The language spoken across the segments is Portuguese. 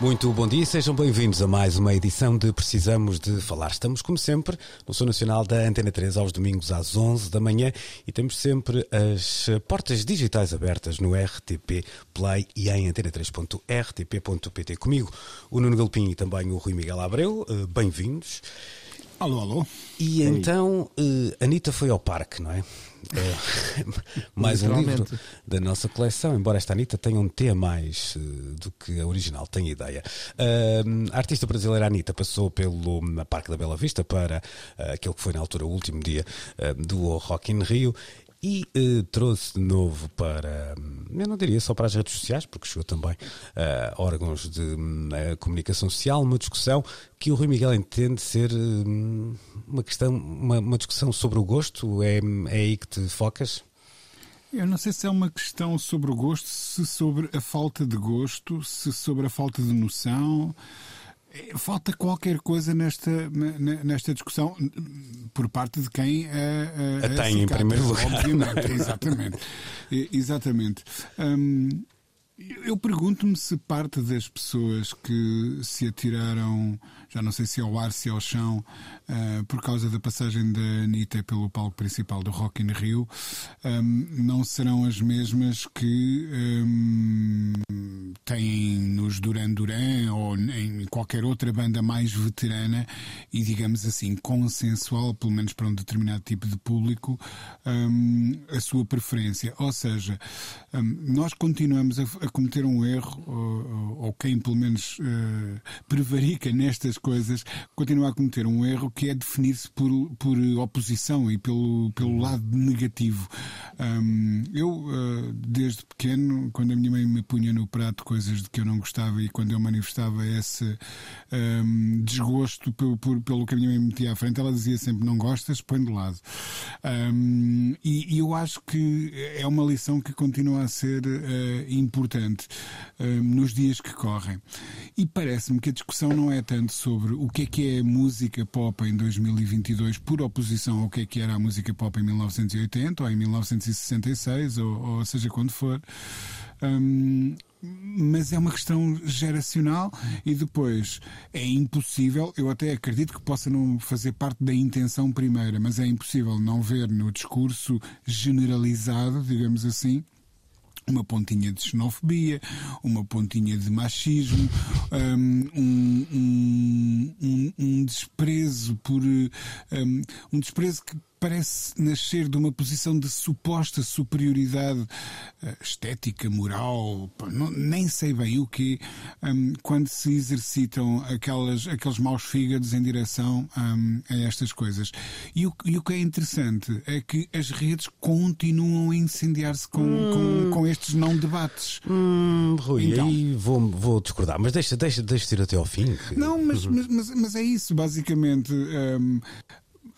Muito bom dia sejam bem-vindos a mais uma edição de Precisamos de Falar. Estamos, como sempre, no Som Nacional da Antena 3 aos domingos às 11 da manhã e temos sempre as portas digitais abertas no RTP Play e em antena3.rtp.pt. Comigo, o Nuno Galpim e também o Rui Miguel Abreu. Eh, Bem-vindos. Alô, alô. E então, uh, Anitta foi ao parque, não é? Uh, mais um livro da nossa coleção, embora esta Anitta tenha um T a mais uh, do que a original, tenho ideia. Uh, a artista brasileira Anitta passou pelo Parque da Bela Vista para aquele que foi na altura o último dia do Rock in Rio e uh, trouxe de novo para, eu não diria só para as redes sociais, porque chegou também a uh, órgãos de uh, comunicação social, uma discussão que o Rui Miguel entende ser uma questão, uma, uma, discussão sobre o gosto. É, é aí que te focas? Eu não sei se é uma questão sobre o gosto, se sobre a falta de gosto, se sobre a falta de noção. Falta qualquer coisa nesta, nesta discussão por parte de quem a, a, a tem, em primeiro lugar. Obviamente, exatamente. exatamente. Hum, eu pergunto-me se parte das pessoas que se atiraram, já não sei se ao ar, se ao chão, uh, por causa da passagem da Anitta pelo palco principal do Rock in Rio, um, não serão as mesmas que um, têm nos Duran Duran ou em qualquer outra banda mais veterana e, digamos assim, consensual, pelo menos para um determinado tipo de público, um, a sua preferência. Ou seja, nós continuamos a, cometer um erro, ou, ou quem pelo menos uh, prevarica nestas coisas, continua a cometer um erro que é definir-se por, por oposição e pelo, pelo lado negativo. Um, eu, uh, desde pequeno, quando a minha mãe me punha no prato coisas de que eu não gostava e quando eu manifestava esse um, desgosto pelo, por, pelo que a minha mãe metia à frente, ela dizia sempre: Não gostas, põe de lado. Um, e, e, eu acho que é uma lição que continua a ser uh, importante importante uh, nos dias que correm. E parece-me que a discussão não é tanto sobre o que é que é a música pop em 2022 por oposição ao que é que era a música pop em 1980 ou em 1966 ou, ou seja quando for. Um, mas é uma questão geracional e depois é impossível, eu até acredito que possa não fazer parte da intenção primeira, mas é impossível não ver no discurso generalizado, digamos assim, uma pontinha de xenofobia, uma pontinha de machismo, um, um, um, um desprezo por um desprezo que parece nascer de uma posição de suposta superioridade uh, estética, moral, não, nem sei bem o que, um, quando se exercitam aquelas, aqueles maus fígados em direção um, a estas coisas. E o, e o, que é interessante é que as redes continuam a incendiar-se com, hum. com, com, estes não debates. Hum, Rui, então, aí vou, vou discordar, mas deixa, deixa, deixa ir até ao fim. Que... Não, mas, mas, mas, mas, é isso, basicamente. Um,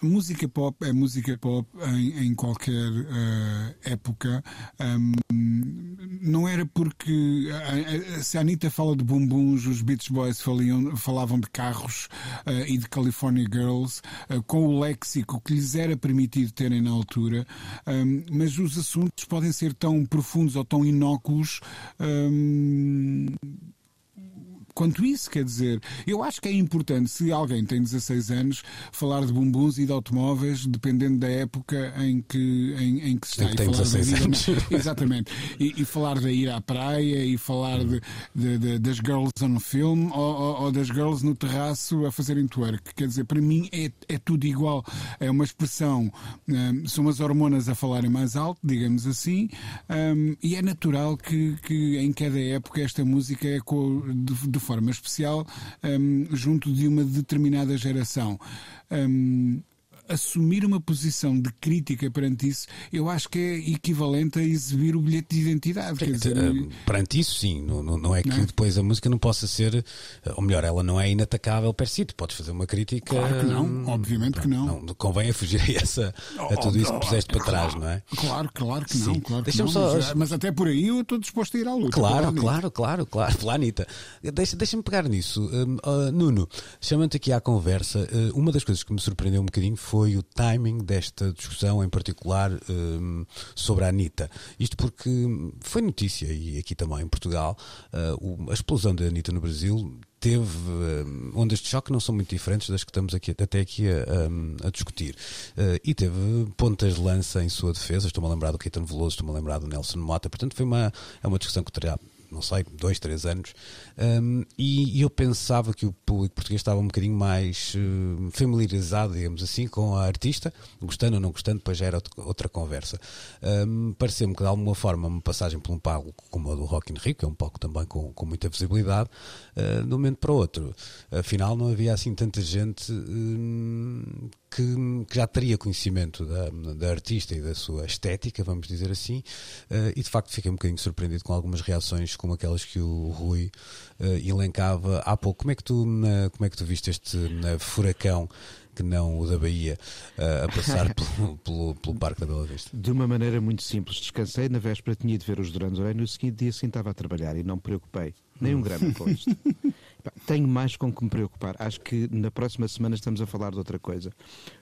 música pop é música pop em, em qualquer uh, época. Um, não era porque se a Anitta fala de bumbuns, os Beach Boys faliam, falavam de carros uh, e de California Girls, uh, com o léxico que lhes era permitido terem na altura, um, mas os assuntos podem ser tão profundos ou tão inócuos. Um, quanto isso, quer dizer, eu acho que é importante, se alguém tem 16 anos, falar de bumbuns e de automóveis, dependendo da época em que, em, em que se está. Em que tem 16 anos. Exatamente. E, e, falar de ir à praia e falar de, de, de das girls on film ou, ou, ou, das girls no terraço a fazerem twerk. Quer dizer, para mim é, é tudo igual. É uma expressão, um, são as hormonas a falarem mais alto, digamos assim, um, e é natural que, que em cada época esta música é de, de forma especial um, junto de uma determinada geração. Um, assumir uma posição de crítica perante isso, eu acho que é equivalente a exibir o bilhete de identidade. Quer dizer, uh, perante isso, sim. Não, não, não é que não é? depois a música não possa ser, ou melhor, ela não é inatacável per si. Tu podes fazer uma crítica. Claro que não, obviamente que não. não. Convém a fugir a, essa, a tudo isso que puseste para trás, não é? Claro, claro que não. Claro que não. Só... Mas, mas, até por aí eu estou disposto a ir à luta. Claro, claro, claro, claro. Pela Anitta. Deixa-me deixa pegar nisso. Uh, Nuno, chamando aqui à conversa, uh, uma das coisas que me surpreendeu um bocadinho foi o timing desta discussão, em particular um, sobre a Anitta. Isto porque foi notícia, e aqui também em Portugal, uh, a explosão da Anitta no Brasil teve uh, ondas de choque não são muito diferentes das que estamos aqui, até aqui a, a, a discutir. Uh, e teve pontas de lança em sua defesa. Estou-me a lembrar do Caetano Veloso, estou-me a lembrar do Nelson Mota. Portanto, foi uma, é uma discussão que terá não sei, dois, três anos, um, e, eu pensava que o público português estava um bocadinho mais uh, familiarizado, digamos assim, com a artista, gostando ou não gostando, depois já era outra conversa. Um, Pareceu-me que de alguma forma uma passagem por um palco como o do Rock in Rio, que é um palco também com, com muita visibilidade, uh, de um momento para outro. Afinal, não havia assim tanta gente uh, que, que, já teria conhecimento da, da, artista e da sua estética, vamos dizer assim, uh, e de facto fiquei um bocadinho surpreendido com algumas reações como aquelas que o Rui uh, elencava há pouco. Como é que tu, uh, como é que tu viste este furacão? que não o da Bahia, uh, a passar pelo, pelo, pelo, Parque da Bela Vista? De uma maneira muito simples. Descansei, na véspera tinha de ver os Duranos no seguinte dia sim estava a trabalhar e não me preocupei, nem um grama com isto. Tenho mais com que me preocupar. Acho que na próxima semana estamos a falar de outra coisa.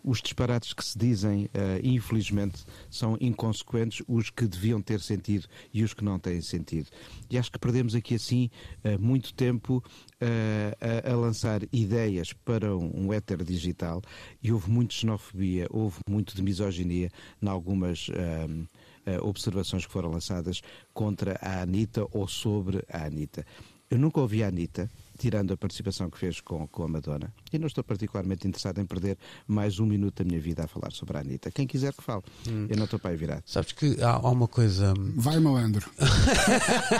Os disparates que se dizem, uh, infelizmente, são inconsequentes, os que deviam ter sentido e os que não têm sentido. E acho que perdemos aqui assim uh, muito tempo uh, a, a, lançar ideias para um, um éter digital e houve muito xenofobia, houve muito de misoginia em algumas. observações que foram lançadas contra a Anitta ou sobre a Anitta. Eu nunca ouvi a Anitta tirando a participação que fez com, com a Madonna. E não estou particularmente interessado em perder mais um minuto da minha vida a falar sobre a Anitta. Quem quiser que fale. Hum. Eu não estou para aí virado. Sabes que há, há uma coisa. Vai, malandro.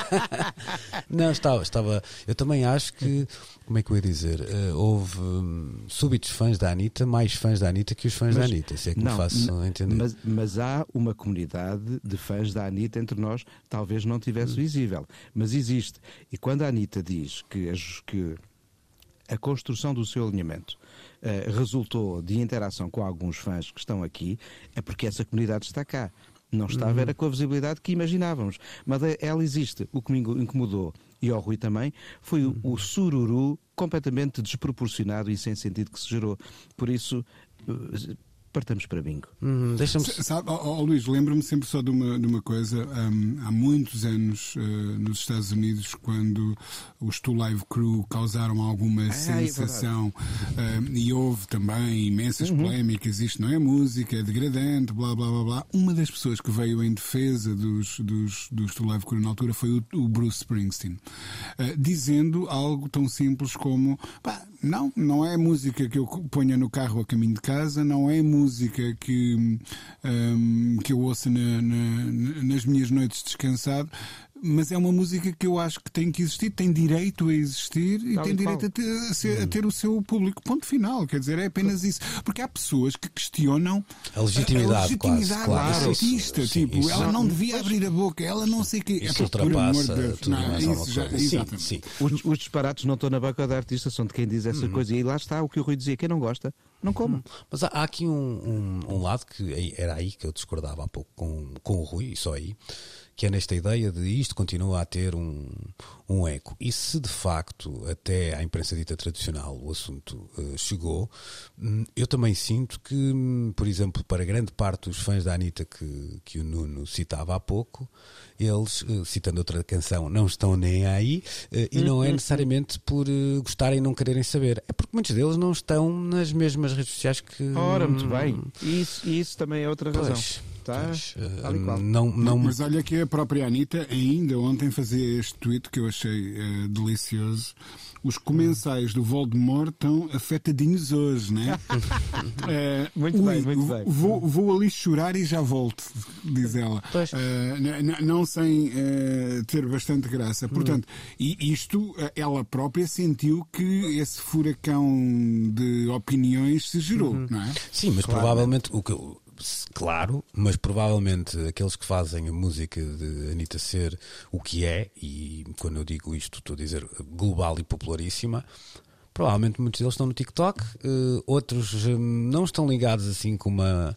não, estava, estava. Eu também acho que. Como é que eu ia dizer? Uh, houve um, súbitos fãs da Anitta, mais fãs da Anitta que os fãs mas, da Anitta. Se é que não, me faço entender. Mas, mas, há uma comunidade de fãs da Anitta entre nós, talvez não tivesse hum. visível. Mas existe. E quando a Anitta diz que, que a construção do seu alinhamento uh, resultou de interação com alguns fãs que estão aqui, é porque essa comunidade está cá. Não estava, uhum. era com a visibilidade que imaginávamos. Mas eh, ela existe. O que me incomodou, e ao Rui também, foi o, o sururu completamente desproporcionado e sem sentido que se gerou. Por isso, eh, partamos para bingo. Hum, Sabe, oh, oh, Luís, lembro-me sempre só de uma, de uma coisa. Um, há muitos anos uh, nos Estados Unidos, quando os Two Live Crew causaram alguma ah, é sensação é e houve também imensas uhum. polémicas, isto não é música, é degradante, blá blá blá blá. Uma das pessoas que veio em defesa dos, dos, dos Two Live Crew na altura foi o, o Bruce Springsteen, uh, dizendo algo tão simples como pá, não, não é música que eu ponha no carro a caminho de casa, não é música que, um, que eu ouça na, na, nas minhas noites descansado mas é uma música que eu acho que tem que existir, tem direito a existir e Tal tem direito a ter, a, ser, a ter, o seu público. Ponto final. Quer dizer, é apenas isso. Porque há pessoas que questionam a legitimidade, a, legitimidade quase, da artista. Sim, tipo, ela não devia abrir a boca, ela não sei o que. Isso é, ultrapassa de tudo não, mais isso já, sim, sim. Os, os, disparates não estão na boca da artista, são de quem diz essa uhum. coisa. E lá está o que o Rui dizia: quem não gosta, não coma. Mas há, há aqui um, um, um, lado que era aí que eu discordava há pouco com, com o Rui, e só aí que é nesta ideia de isto continua a ter um, um eco. E se de facto até à imprensa dita tradicional o assunto uh, chegou, um, eu também sinto que, um, por exemplo, para grande parte dos fãs da Anitta que, que o Nuno citava há pouco, eles, uh, citando outra canção, não estão nem aí, uh, e não é uhum. necessariamente por gostarem e não quererem saber, é porque muitos deles não estão nas mesmas redes sociais que. Ora, muito bem. Isso, isso também é outra razão. Pois, eh, tal e qual. não, não, Mas olha que a própria Anitta ainda ontem fazia este tweet que eu achei eh, delicioso. Os comensais do Voldemort estão afetadinhos hoje, né? Eh, Muito bem, muito bem. Vou, vou ali chorar e já volto, diz ela. Eh, n- não sem eh, ter bastante graça. Portanto, e isto, eh, ela própria sentiu que esse furacão de opiniões se gerou, não é? Sim, mas provavelmente o que eu- claro, mas provavelmente aqueles que fazem a música de Anitta ser o que é, e quando eu digo isto estou a dizer global e popularíssima, provavelmente muitos deles estão no TikTok, eh, outros hum, não estão ligados assim com uma.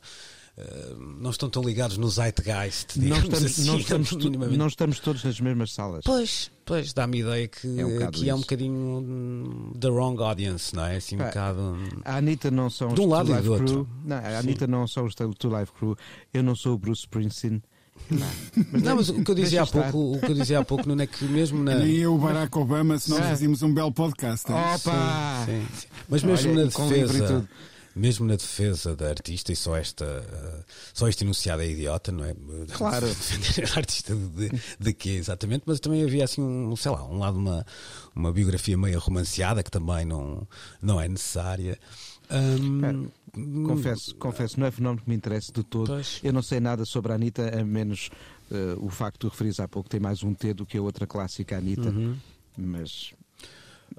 Não estão tão ligados no zeitgeist, Não estamos, assim, não, estamos não estamos todos nas mesmas salas. Pois, pois, dá-me a ideia que, É um que é um bocadinho the wrong audience, não é? Assim, um Pá, bocado. A Anitta não são os De um lado e do Crew. outro. Não, a Anitta não são os Two Live Crew. Eu não sou o Bruce Springsteen. Não, Não, mas o que eu dizia há pouco, o que eu dizia há pouco não é que mesmo na. Nem eu, o Barack Obama, se não Ah. fazíamos um belo podcast. hein? Opa! Sim, sim. Mas mesmo Olha, na defesa, tudo. Mesmo na defesa da artista e só esta, uh, só este enunciado é idiota, não é? Claro. Defender a artista de, de quê exatamente? Mas também havia assim um, sei lá, um lado uma uma biografia meio romanceada que também não não é necessária. Hum, Confesso, confesso, não é fenómeno que me interessa de todo. Pois. Eu não sei nada sobre a Anitta, a menos eh, o facto de tu referires há pouco, tem mais um T do que a outra clássica Anitta. Uhum. Mas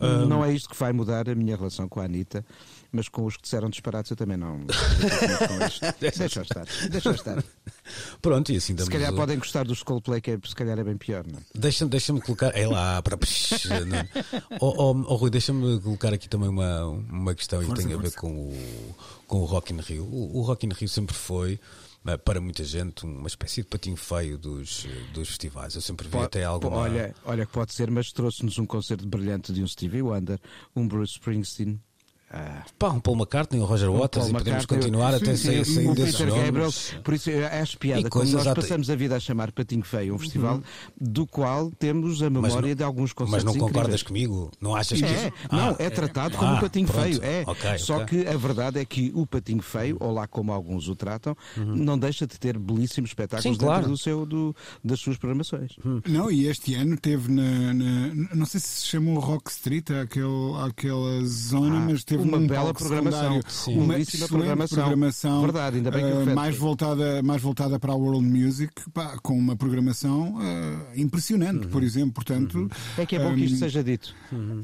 Hum. não é isto que vai mudar a minha relação com a Anitta. Mas com os que disseram disparados eu também não. com isto. Deixa estar, deixa estar. Pronto, e assim Se calhar o- podem gostar dos Coldplay, que é, se calhar é bem pior, não é? Deixa-me deixa colocar. É lá para. Oh, oh, oh, Rui, deixa-me colocar aqui também uma, uma questão e Força, tem a ver com o, com o Rock in Rio. O, o Rock in Rio sempre foi. eh, Para muita gente, uma espécie de patinho feio dos, dos festivais. Eu sempre vi Po- até alguma. Olha, olha que pode ser, mas trouxe-nos um concerto brilhante de um Stevie Wonder, um Bruce Springsteen. Ah, Pá, um Paul McCartney, um Roger Waters, Paul e podemos McCartney, continuar até sair o desses Peter Gabriel, nomes. por isso eu acho piada. Como coisas nós até- passamos a vida a chamar Patinho Feio um festival do qual temos a memória não- de alguns concertos Mas não concordas incríveis. comigo? Não achas que. É, Ah, não, é tratado como Ah, um patinho pronto. feio. É. Ok, Só ok. que a verdade é que o patinho feio, ou lá como alguns o tratam, não deixa de ter belíssimos espetáculos Sim, dentro claro. do seu, do, das suas programações. Não, e este ano teve na, na- Não sei se se chamou Rock Street, aquele, aquela zona, Ah, mas teve uma um bela programação. Sim. Uma excelente programação. programação. Verdade, ainda bem que referes. mais, voltada, mais voltada para a World Music, pá, com uma programação eh, impressionante, por exemplo. Portanto, É que é bom que isto hum, seja dito.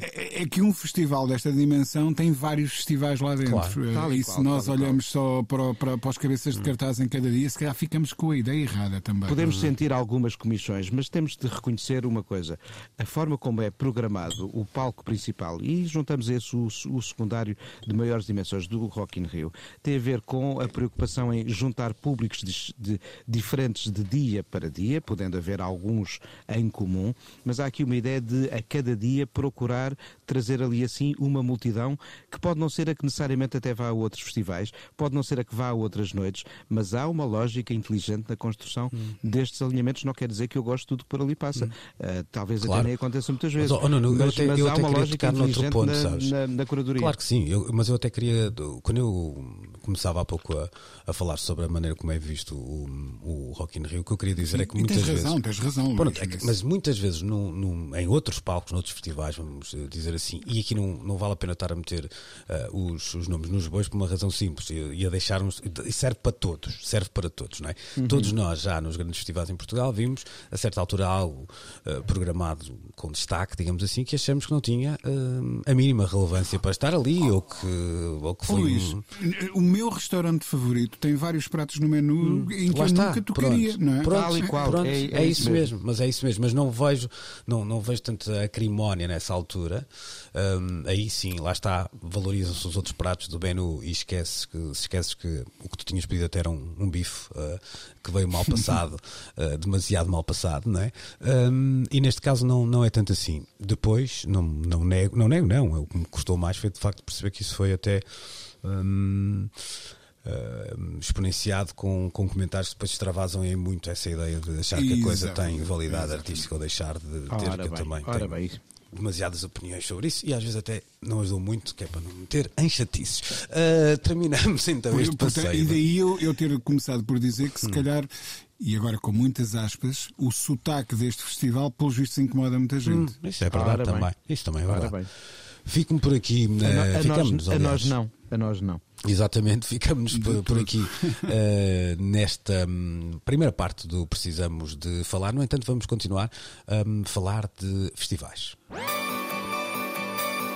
é, é que um festival desta dimensão tem vários festivais lá dentro. Claro. Eh, Tal e e se qual, nós olhamos só para, para, para os cabeças de cartaz em cada dia, se calhar ficamos com a ideia errada também. Podemos sentir algumas comissões, mas temos de reconhecer uma coisa: a forma como é programado o palco principal, e juntamos esse o, o secundário de maiores dimensões do Rock in Rio, tem a ver com a preocupação em juntar públicos de- de- diferentes de dia para dia, podendo haver alguns em comum, mas há aqui uma ideia de a cada dia procurar trazer ali assim uma multidão que pode não ser a que necessariamente até vá a outros festivais, pode não ser a que vá a outras noites, mas há uma lógica inteligente na construção Hum. destes alinhamentos. Não quer dizer que eu gosto de tudo que por ali passa. Ah, talvez Claro. até nem aconteça muitas vezes. Mas, oh, Nuno, eu mas, até- mas eu há uma lógica inteligente ponto, na, na, na curadoria. Claro que sim, eu- mas eu até queria, quando eu começava há pouco a, a falar sobre a maneira como é visto o, o Rock in Rio, o que eu queria dizer é que muitas tens vezes. razão, tens razão. Pronto, é que- mas muitas vezes num- num- em outros palcos, noutros festivais, vamos eh, dizer assim, e aqui não, não vale a pena estar a meter eh, os, os nomes nos bois por uma razão simples, e, e a deixarmos, e serve para todos, serve para todos, não é? Todos nós já nos grandes festivais em Portugal vimos, a certa altura, algo eh, programado com destaque, digamos assim, que achamos que não tinha eh, a mínima relevância para estar ali, ou que, ou que foi Luís, um- o meu restaurante favorito tem vários pratos no menu em que Lá eu está, nunca tocaria, pronto, não é? Pronto, e qual, pronto, é- é, é isso isso mesmo. mas é isso mesmo. Mas não vejo, não, não vejo tanta acrimónia nessa altura. Hum, aí sim, lá está, valorizam-se os outros pratos do menu e esqueces que, se esqueces que o que tu tinhas pedido até era um, um bife uh, que veio mal passado, uh, demasiado mal passado, não é? Hum, e neste caso não, não é tanto assim. Depois, não, não nego, não nego, não. O que me custou mais foi de facto perceber que isso foi até. hum, Uh, exponenciado com, com comentários que depois extravasam em muito essa ideia de achar que a coisa Exato. tem validade Exatamente. artística ou deixar de ter, Ora que eu bem, também ora tenho, bem. Demasiadas opiniões sobre isso e às vezes até não as dou muito, que é para não meter em chatices. Uh, terminamos então este passeio. E daí eu, eu ter começado por dizer que se hum. calhar e agora com muitas aspas, o sotaque deste festival, pelos vistos, incomoda muita gente. Hum, isso é verdade também. Isso também é verdade. Fico-me por aqui. A, a, ficamos, nós, a nós não. A nós não. Exatamente, ficamos por, por aqui uh, nesta um, primeira parte do Precisamos de Falar. No entanto, vamos continuar a um, falar de festivais.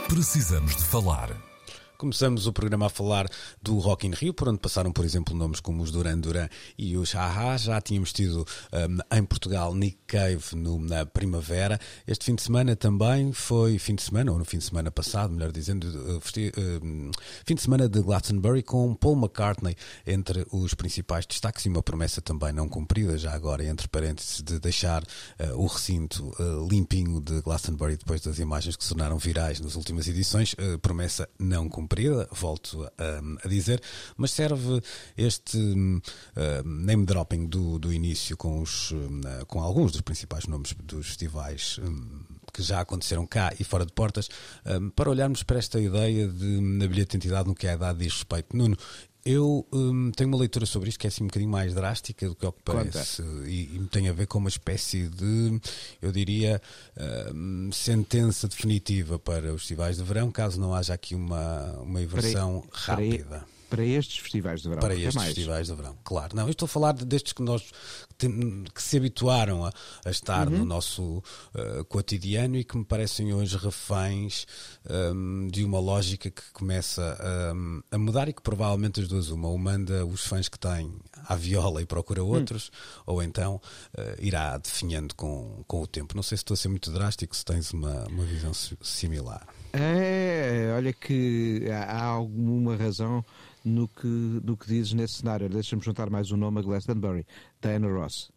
Precisamos de Falar. Começamos o programa a falar do Rock in Rio, por onde passaram, por exemplo, nomes como os Duran Duran e os Haha. Já tínhamos tido um, em Portugal Nick Cave no, na primavera. Este fim de semana também foi fim de semana, ou no fim de semana passado, melhor dizendo, uh, uh, fim de semana de Glastonbury com Paul McCartney entre os principais destaques e uma promessa também não cumprida, já agora, entre parênteses, de deixar uh, o recinto uh, limpinho de Glastonbury depois das imagens que se tornaram virais nas últimas edições. Uh, promessa não cumprida volto a, a dizer, mas serve este uh, name dropping do, do início com, os, uh, com alguns dos principais nomes dos festivais um, que já aconteceram cá e fora de portas, um, para olharmos para esta ideia de na bilhete de identidade no que é a idade diz respeito. Nuno, eu hum, tenho uma leitura sobre isto que é assim um bocadinho mais drástica do que o que parece e, e, tem a ver com uma espécie de, eu diria, hum, sentença definitiva para os festivais de verão, caso não haja aqui uma, uma inversão rápida. Para, estes festivais de verão. Para estes é festivais de verão, claro. Não, eu estou a falar destes que nós que se habituaram a, a estar uhum. no nosso uh, cotidiano e que me parecem hoje reféns um, de uma lógica que começa um, a mudar e que provavelmente as duas uma, ou manda os fãs que têm à viola e procura hum. outros, uhum. ou então uh, irá definhando com, com o tempo. Não sei se estou a ser muito drástico, se tens uma, uma visão similar. É, olha que há alguma razão no que, no que dizes nesse cenário. Deixa-me juntar mais um nome a Glastonbury, Diana Ross.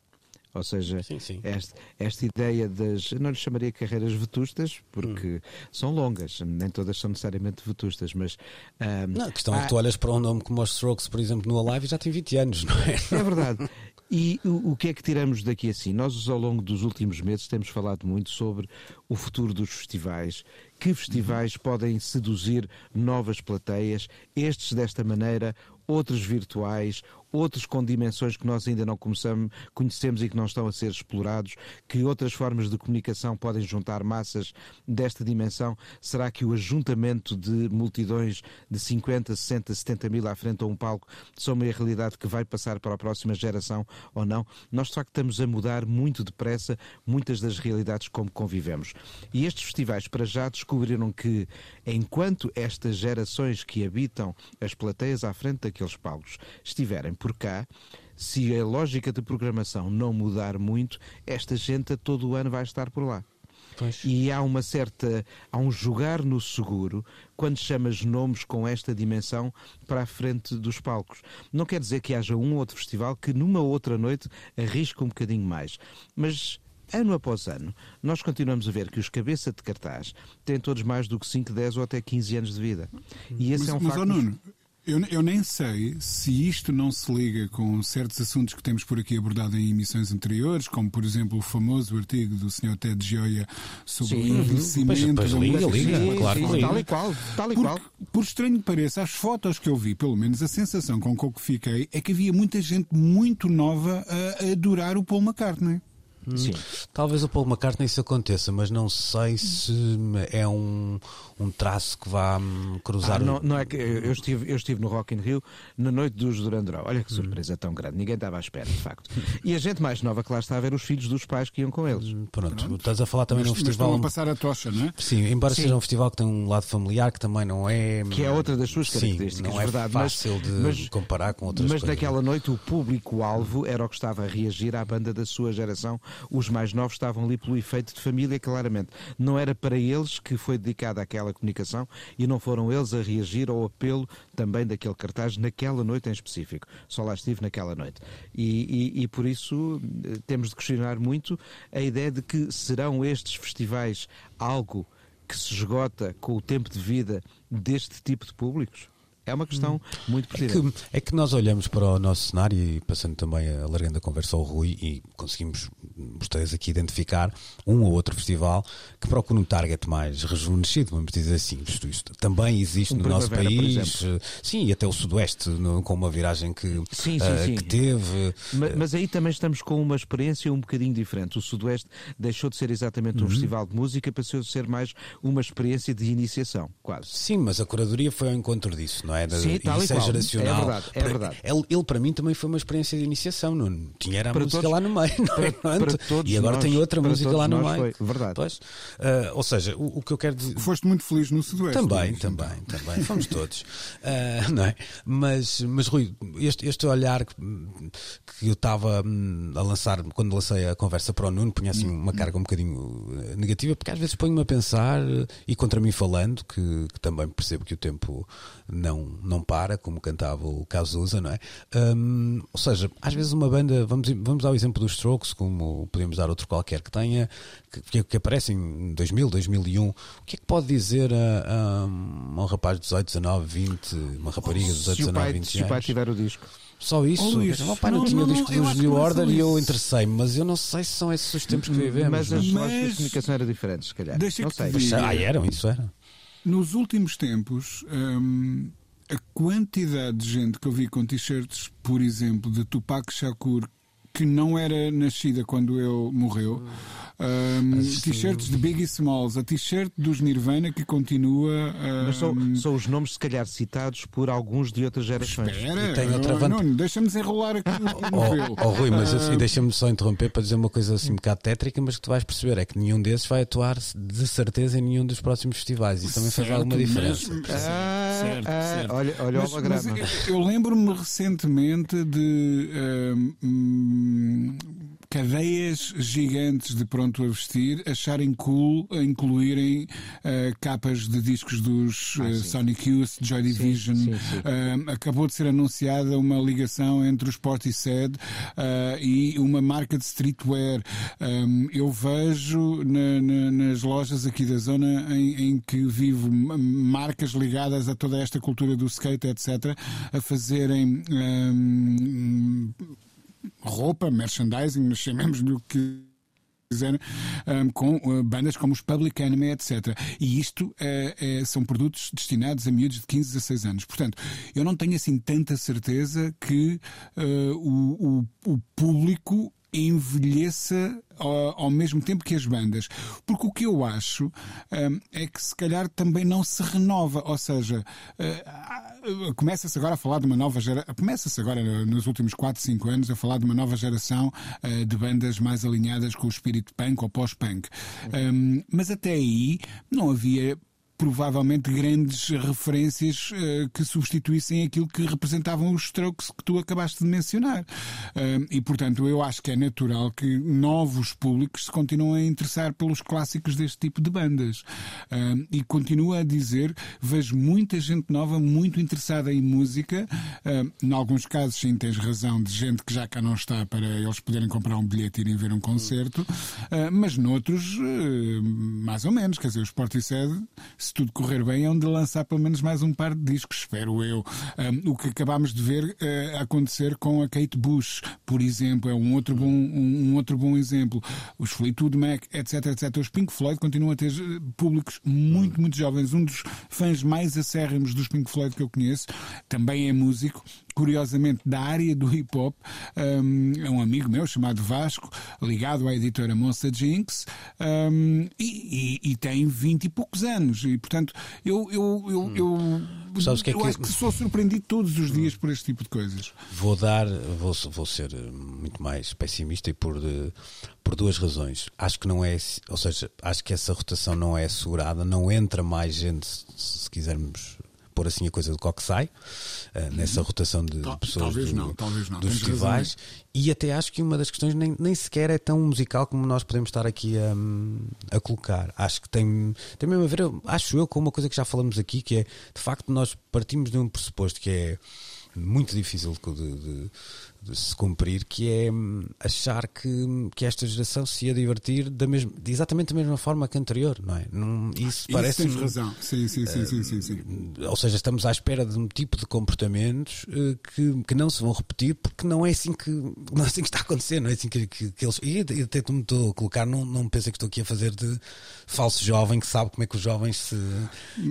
Ou seja, sim, sim. Esta, esta ideia das. Não lhe chamaria carreiras vetustas, porque hum. são longas, nem todas são necessariamente vetustas, mas. Um, não, a questão há... é que tu olhas para um nome como os Strokes, por exemplo, no Alive e já tem 20 anos, não é? É verdade. E o, o, que é que tiramos daqui assim? Nós, ao longo dos últimos meses, temos falado muito sobre o futuro dos festivais, que festivais uhum. podem seduzir novas plateias, estes desta maneira, outros virtuais, outros com dimensões que nós ainda não começamos, conhecemos e que não estão a ser explorados, que outras formas de comunicação podem juntar massas desta dimensão? Será que o ajuntamento de multidões de 50, 60, 70 mil à frente a um palco são uma realidade que vai passar para a próxima geração ou não? Nós, de facto, estamos a mudar muito depressa muitas das realidades como convivemos. E estes festivais, para já, descobriram que, enquanto estas gerações que habitam as plateias à frente daqueles palcos estiverem por cá, se a lógica de programação não mudar muito, esta gente todo o ano vai estar por lá. Pois. E há uma certa. há um jogar no seguro quando chamas nomes com esta dimensão para a frente dos palcos. Não quer dizer que haja um ou outro festival que numa outra noite arrisque um bocadinho mais. Mas ano após ano, nós continuamos a ver que os cabeça de cartaz têm todos mais do que 5, 10 ou até 15 anos de vida. E esse mas, é um mas, facto. Nuno, eu, eu, nem sei se isto não se liga com certos assuntos que temos por aqui abordado em emissões anteriores, como por exemplo o famoso artigo do Sr. Ted Gioia sobre sim, o envelhecimento. Pois, pois liga, liga, sim, claro sim, Tal e qual, tal e Porque, qual. Por estranho que pareça, as fotos que eu vi, pelo menos a sensação com que fiquei, é que havia muita gente muito nova a adorar o Paul McCartney. Sim. Talvez o Paul McCartney isso aconteça, mas não sei se é um, um traço que vá hum, cruzar. Ah, não, não, é que eu estive, eu estive no Rock in Rio na noite dos Durandró. Olha que surpresa hum. tão grande, ninguém estava à espera, de facto. E a gente mais nova que lá está a ver os filhos dos pais que iam com eles. Hum, pronto, Pronto. estás a falar também mas, num festival. Mas a passar a tocha, não é? Sim, embora Sim. seja um festival que tem um lado familiar que também não é. Que é outra das suas características, Sim, não é verdade, fácil mas, de mas, comparar com outras mas coisas. Mas naquela noite o público-alvo era o que estava a reagir à banda da sua geração, os mais novos estavam ali pelo efeito de família, claramente. Não era para eles que foi dedicada aquela comunicação e não foram eles a reagir ao apelo também daquele cartaz naquela noite em específico. Só lá estive naquela noite. E, e, e por isso eh, temos de questionar muito a ideia de que serão estes festivais algo que se esgota com o tempo de vida deste tipo de públicos? É uma questão hum. muito pertinente. É que, é que nós olhamos para o nosso cenário e passando também, alargando a conversa ao Rui e conseguimos, vocês aqui identificar um ou outro festival que procura um target mais rejuvenescido, vamos dizer assim. Isto, isto também existe um no nosso país, sim, e até o Sudoeste, no, com uma viragem que, sim, sim, uh, sim. que teve. Mas, mas, aí também estamos com uma experiência um bocadinho diferente. O Sudoeste deixou de ser exatamente um uhum. festival de música, passou a ser mais uma experiência de iniciação, quase. Sim, mas a curadoria foi ao encontro disso, não é? Sim, tal isso é geracional. É verdade, é verdade. Ele, ele, para mim, também foi uma experiência de iniciação. Não tinha era a para música todos, lá no meio, não é? Para, para todos e agora nós, tem outra música lá no meio. Foi, verdade. Pois, uh, ou seja, o, o, que eu quero dizer. Foste muito feliz no Sudoeste. Também, também, também. Fomos todos. Uh, não é? Mas, mas Rui, este, este olhar que, que eu estava hum, a lançar quando lancei a conversa para o Nuno, punha assim uma carga um bocadinho eh, negativa, porque às vezes ponho-me a pensar, e contra mim falando, que, que também percebo que o tempo não, não para, como cantava o Cazuza, não é? Um, ou seja, às vezes uma banda, vamos, vamos ao exemplo dos Strokes, como podemos dar outro qualquer que tenha, que, que aparece em 2000, 2001, o que é que pode dizer a, a um rapaz de 18, 19, 20, uma rapariga de 18, 19, 20 anos? Se o pai tiver o disco. Só isso? Oh, isso. O meu pai não, não tinha não, o disco dos New Order e eu interessei-me, mas eu não sei se são esses os tempos que vivemos. Mas as mas... de comunicação eram diferentes, se calhar. Deixa não sei. Mas, ah, eram, isso era. Nos últimos tempos, hum, a quantidade de gente que eu vi com t-shirts, por exemplo, de Tupac Shakur, que não era nascida quando ele morreu. Um, T-shirts de Biggie Smalls, a t-shirt dos Nirvana que continua. Um... Mas são, são, os nomes, se calhar, citados por alguns de outras gerações. Espera, e tem outra oh, vantagem. Deixa-me enrolar aqui no oh, oh, Rui, mas assim, deixa-me só interromper para dizer uma coisa assim um bocado tétrica, mas que tu vais perceber é que nenhum desses vai atuar de certeza em nenhum dos próximos festivais. Isso também certo, faz alguma diferença. Mas, ah, certo, ah, certo. Olha, olha mas, o holograma. Eu, eu lembro-me recentemente de. Um, cadeias gigantes de pronto a vestir acharem cool incluírem uh, capas de discos dos uh, Sonic Youth, Joy Division. Sim, sim, sim. Uh, acabou de ser anunciada uma ligação entre os Portishead e uma marca de streetwear. Um, eu vejo na, na, nas lojas aqui da zona em, em, que vivo marcas ligadas a toda esta cultura do skate, etc., a fazerem um, roupa, merchandising, chamemos-lhe o que quiser, um, com uh, bandas como os Public Enemy, etc. E isto uh, são produtos destinados a miúdos de 15 a 16 anos. Portanto, eu não tenho assim tanta certeza que uh, o, o, o público envelheça ao, ao, mesmo tempo que as bandas. Porque o que eu acho um, é que se calhar também não se renova. Ou seja, uh, começa-se agora a falar de uma nova geração. Começa-se agora, nos últimos 4, 5 anos, a falar de uma nova geração uh, de bandas mais alinhadas com o espírito punk ou pós-punk. Um, mas até aí não havia provavelmente grandes referências uh, que substituíssem aquilo que representavam os strokes que tu acabaste de mencionar. Uh, e, portanto, eu acho que é natural que novos públicos se continuem a interessar pelos clássicos deste tipo de bandas. Uh, e continuo a dizer, vejo muita gente nova muito interessada em música. em alguns casos, sim, tens razão, de gente que já cá não está para eles poderem comprar um bilhete e irem ver um concerto. mas noutros, mais ou menos. Quer dizer, o Sportishead se tudo correr bem, é onde lançar pelo menos mais um par de discos, espero eu. Um, o que acabámos de ver uh, acontecer com a Kate Bush, por exemplo, é um outro bom, um, um outro bom exemplo. Os Fleetwood Mac, etc, etc. Os Pink Floyd continuam a ter eh, públicos muito, muito jovens. Um dos fãs mais acérrimos dos Pink Floyd que eu conheço também é músico curiosamente, da área do hip hop, um, é um amigo meu chamado Vasco, ligado à editora Monster Jinx, um, e, e, e, tem vinte e poucos anos. E, portanto, eu, eu, eu, hum. eu, Sabes que é eu que... acho que sou surpreendido todos os dias por este tipo de coisas. Vou dar, vou, vou ser muito mais pessimista e por, de, por duas razões. Acho que não é, ou seja, acho que essa rotação não é assegurada, não entra mais gente, se quisermos pôr assim a coisa do coque sai, uh, nessa rotação de, de pessoas talvez do, não, talvez não. dos Tens festivais. E até acho que uma das questões nem, nem sequer é tão musical como nós podemos estar aqui a, a colocar. Acho que tem, tem mesmo a ver, acho eu, com uma coisa que já falamos aqui, que é de facto nós partimos de um pressuposto que é muito difícil de, de, se cumprir, que é hum, achar que, que esta geração se ia divertir da mesma, de exatamente da mesma forma que a anterior, não é? Não, isso parece. Isso tens razão. Sim, sim, sim, sim, sim, sim. Ou seja, estamos à espera de um tipo de comportamentos uh, que, que não se vão repetir porque não é assim que, não é assim que está a acontecer, não é assim que, que, que eles. E, e até me estou a colocar, não, não pensei que estou aqui a fazer de falso jovem que sabe como é que os jovens se,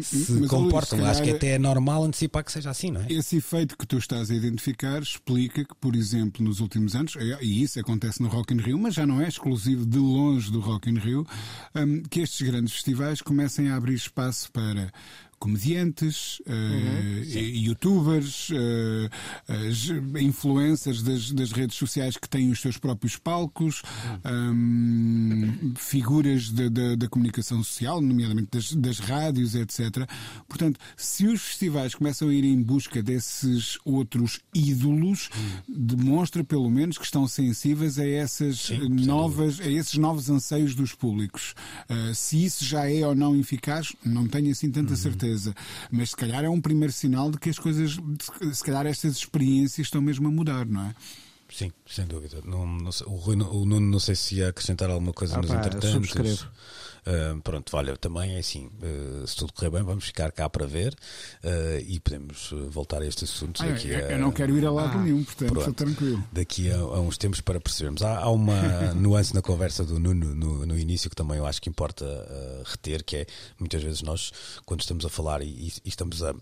se Mas, comportam. Luís, Acho que até é normal antecipar que seja assim, não é? Esse efeito que tu estás a identificar explica que, por exemplo, nos últimos anos, é, e isso acontece no Rock in Rio, mas já não é exclusivo de longe do Rock in Rio, um, que estes grandes festivais comecem a abrir espaço para comediantes, uh, uhum, youtubers, uh, influencers das, das, redes sociais que têm os seus próprios palcos, um, figuras da comunicação social, nomeadamente das, das, rádios, etc. Portanto, se os festivais começam a ir em busca desses outros ídolos, demonstra pelo menos que estão sensíveis a essas Sim, novas, a esses novos anseios dos públicos. Uh, se isso já é ou não eficaz, não tenho assim tanta uhum. certeza certeza. Mas se calhar é um primeiro sinal de que as coisas, se calhar estas experiências estão mesmo a mudar, não é? Sim, sem dúvida. Não, não sei, o, Rui, o Nuno não sei se ia acrescentar alguma coisa ah, nos pá, entretantos. Uh, pronto, olha, também é assim, uh, se tudo correr bem, vamos ficar cá para ver uh, e podemos voltar a estes assuntos ah, daqui eu, a... eu não quero ir a lado ah, nenhum, portanto, pronto, estou tranquilo. Daqui a, a, uns tempos para percebermos. Há, há uma nuance na conversa do Nuno no, no, início que também eu acho que importa reter, que é muitas vezes nós, quando estamos a falar e, e estamos a.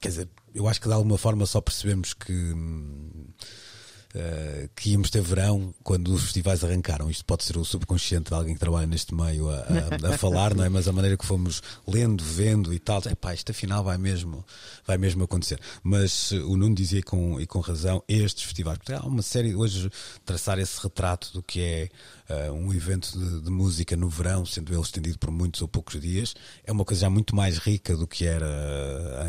Quer dizer, eu acho que de alguma forma só percebemos que. Hum, uh, que íamos ter verão quando os festivais arrancaram. Isto pode ser o subconsciente de alguém que trabalha neste meio a, a, a falar, não é? Mas a maneira que fomos lendo, vendo e tal, é pá, isto afinal vai mesmo, vai mesmo acontecer. Mas uh, o Nuno dizia com, e com razão, estes festivais, porque há uma série, hoje, traçar esse retrato do que é uh, um evento de, de, música no verão, sendo ele estendido por muitos ou poucos dias, é uma coisa já muito mais rica do que era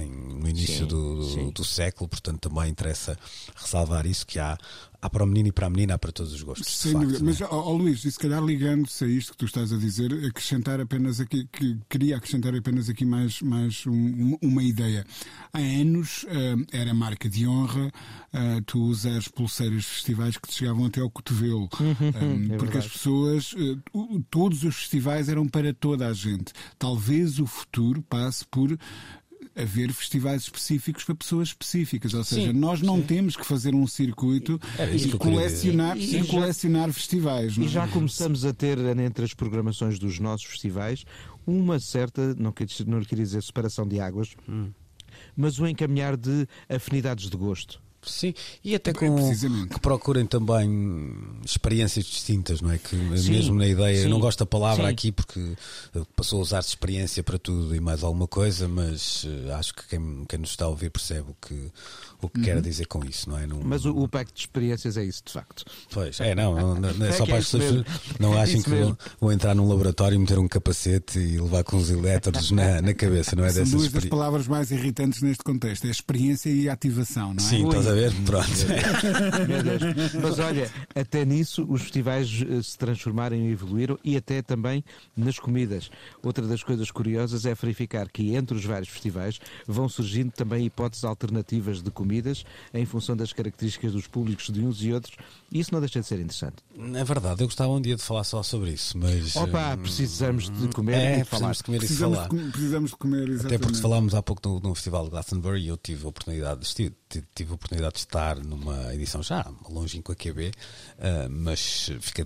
em, no início sim, do, do, do, século, portanto também interessa ressalvar isso, que há há para o menino e para a menina, há para todos os gostos. Sem facto, dúvida. Mas, ó, Luís, e se calhar ligando-se a isto que tu estás a dizer, acrescentar apenas aqui, que queria acrescentar apenas aqui mais, mais um, uma ideia. Há anos uh, era marca de honra uh, tu usares pulseiras de festivais que te chegavam até ao cotovelo. um, é porque as pessoas, uh, todos os festivais eram para toda a gente. Talvez o futuro passe por haver festivais específicos para pessoas específicas. Ou seja, sim, nós não sim. temos que fazer um circuito e, colecionar, e, e, e colecionar já, festivais. Não? E é? já começamos a ter entre as programações dos nossos festivais uma certa, não quero, não quero dizer separação de águas, hum. mas o encaminhar de afinidades de gosto. Sim, e até com que procurem também experiências distintas, não é? Que sim, mesmo na ideia, sim, eu não gosto da palavra sim. aqui porque passou a usar-se experiência para tudo e mais alguma coisa, mas uh, acho que quem, quem nos está a ouvir percebe o que, o que uhum. quer dizer com isso, não é? Num, mas o, o pack de experiências é isso, de facto. Pois, é, não, não, não é, é só para é as pessoas não achem que vou, vou, entrar num laboratório e meter um capacete e levar com os elétrodos na, na cabeça, não é? São duas das palavras mais irritantes neste contexto, é experiência e ativação, não é? Sim, estás a ver? Pronto. Mas olha, até nisso os festivais eh, se transformaram e evoluíram e até também nas comidas. Outra das coisas curiosas é verificar que entre os vários festivais vão surgindo também hipóteses alternativas de comidas em função das características dos públicos de uns e outros. E isso não deixa de ser interessante. É verdade, eu gostava um dia de falar só sobre isso, mas. Opa, precisamos de comer é, e falar. De comer precisamos, e falar. De, precisamos de comer, exatamente. Até porque falámos há pouco no, no Festival de Glastonbury e eu tive a oportunidade de, tive a oportunidade de estar numa edição já longínqua QB, uh, ah, mas fiquei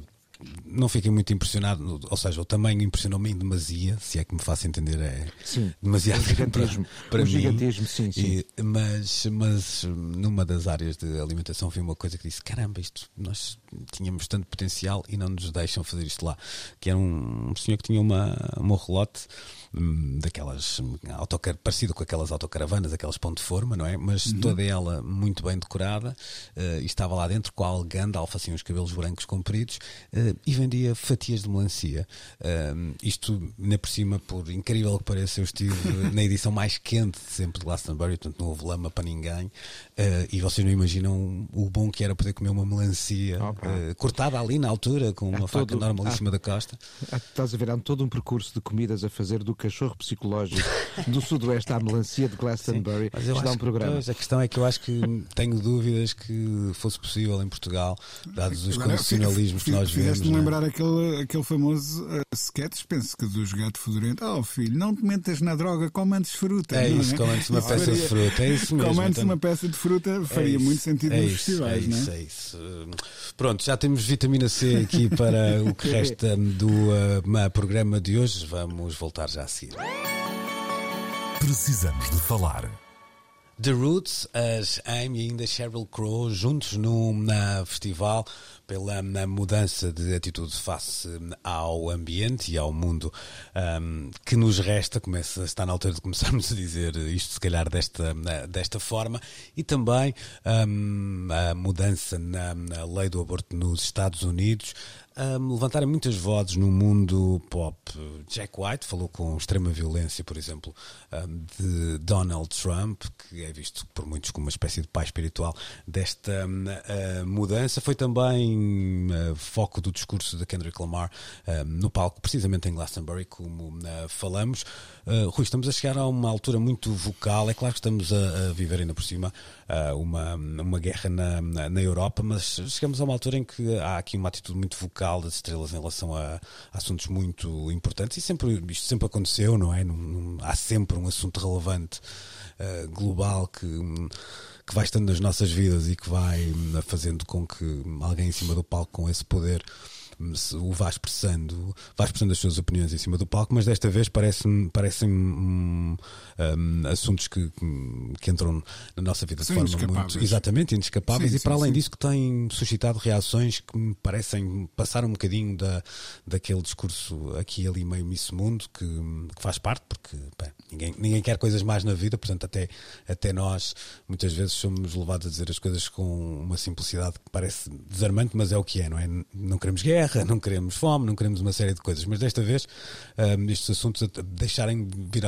não fiquei muito impressionado, ou seja, o tamanho impressionou-me em demasia, se é que me faço entender, é sim, demasiado gigantismo, para, mim. gigantismo, sim, sim. E, mas, mas numa das áreas de alimentação vi uma coisa que disse: caramba, isto nós tínhamos tanto potencial e não nos deixam fazer isto lá. Que era um, um senhor que tinha uma, uma relote Hum, daquelas autocar parecido com aquelas autocaravanas, aquelas pão de forma, não é? Mas uhum. toda ela muito bem decorada uh, e estava lá dentro com a Gandalf, assim, os cabelos brancos compridos uh, e vendia fatias de melancia. Uh, isto, na por cima, por incrível que pareça, eu estive na edição mais quente sempre de Glastonbury, portanto não houve lama para ninguém e vocês não imaginam o bom que era poder comer uma melancia uh, cortada ali na altura, com uma faca normalíssima há, da costa. Há, estás a ver, há todo um percurso de comidas a fazer do cachorro psicológico do sudoeste à melancia de Glastonbury. Sim, mas eu acho, um programa. Pois, a questão é que eu acho que tenho dúvidas que fosse possível em Portugal, dados os condicionalismos que nós vemos. É? lembrar aquele, aquele famoso uh, sketch, penso que dos gato fedorento. Oh filho, não te metas na droga, come antes fruta. É isso, é? come antes uma peça de fruta. É isso mesmo. Come antes então... uma peça de fruta faria é muito sentido é nos isso, festivais, é não é? Isso, é isso. Pronto, já temos vitamina C aqui para o que resta do uh, programa de hoje. Vamos voltar já a seguir. Precisamos de falar. The Roots, as Amy e ainda Sheryl Crow juntos num festival pela mudança de atitude face ao ambiente e ao mundo um, que nos resta. Começa, está na altura de começarmos a dizer isto, se calhar, desta, desta forma. E também um, a mudança na, na lei do aborto nos Estados Unidos um, muitas vozes no mundo pop. Jack White falou com extrema violência, por exemplo, um, de Donald Trump, que é visto por muitos como uma espécie de pai espiritual desta uh, mudança. Foi também uh, foco do discurso de Kendrick Lamar uh, no palco, precisamente em Glastonbury, como falamos. Rui, estamos a chegar a uma altura muito vocal. É claro que estamos a, a viver ainda por cima uma, uma guerra na, na, na Europa, mas chegamos a uma altura em que há aqui uma atitude muito vocal das estrelas em relação a, a, assuntos muito importantes e sempre isto sempre aconteceu, não é? há sempre um assunto relevante uh, global que que vai estando nas nossas vidas e que vai hum, fazendo com que alguém em cima do palco com esse poder o vá expressando, vá expressando as suas opiniões em cima do palco, mas desta vez parecem parecem um, um, assuntos que, que entram na nossa vida de forma muito exatamente inescapáveis. Sim, e para sim, além disso que têm suscitado reações que me parecem passar um bocadinho da, daquele discurso aqui ali meio misso mundo que, que faz parte, porque bem, ninguém, ninguém quer coisas mais na vida, portanto até, até nós muitas vezes somos levados a dizer as coisas com uma simplicidade que parece desarmante, mas é o que é, não é? Não queremos guerra guerra, não queremos fome, não queremos uma série de coisas. Mas desta vez, um, estes assuntos deixarem vir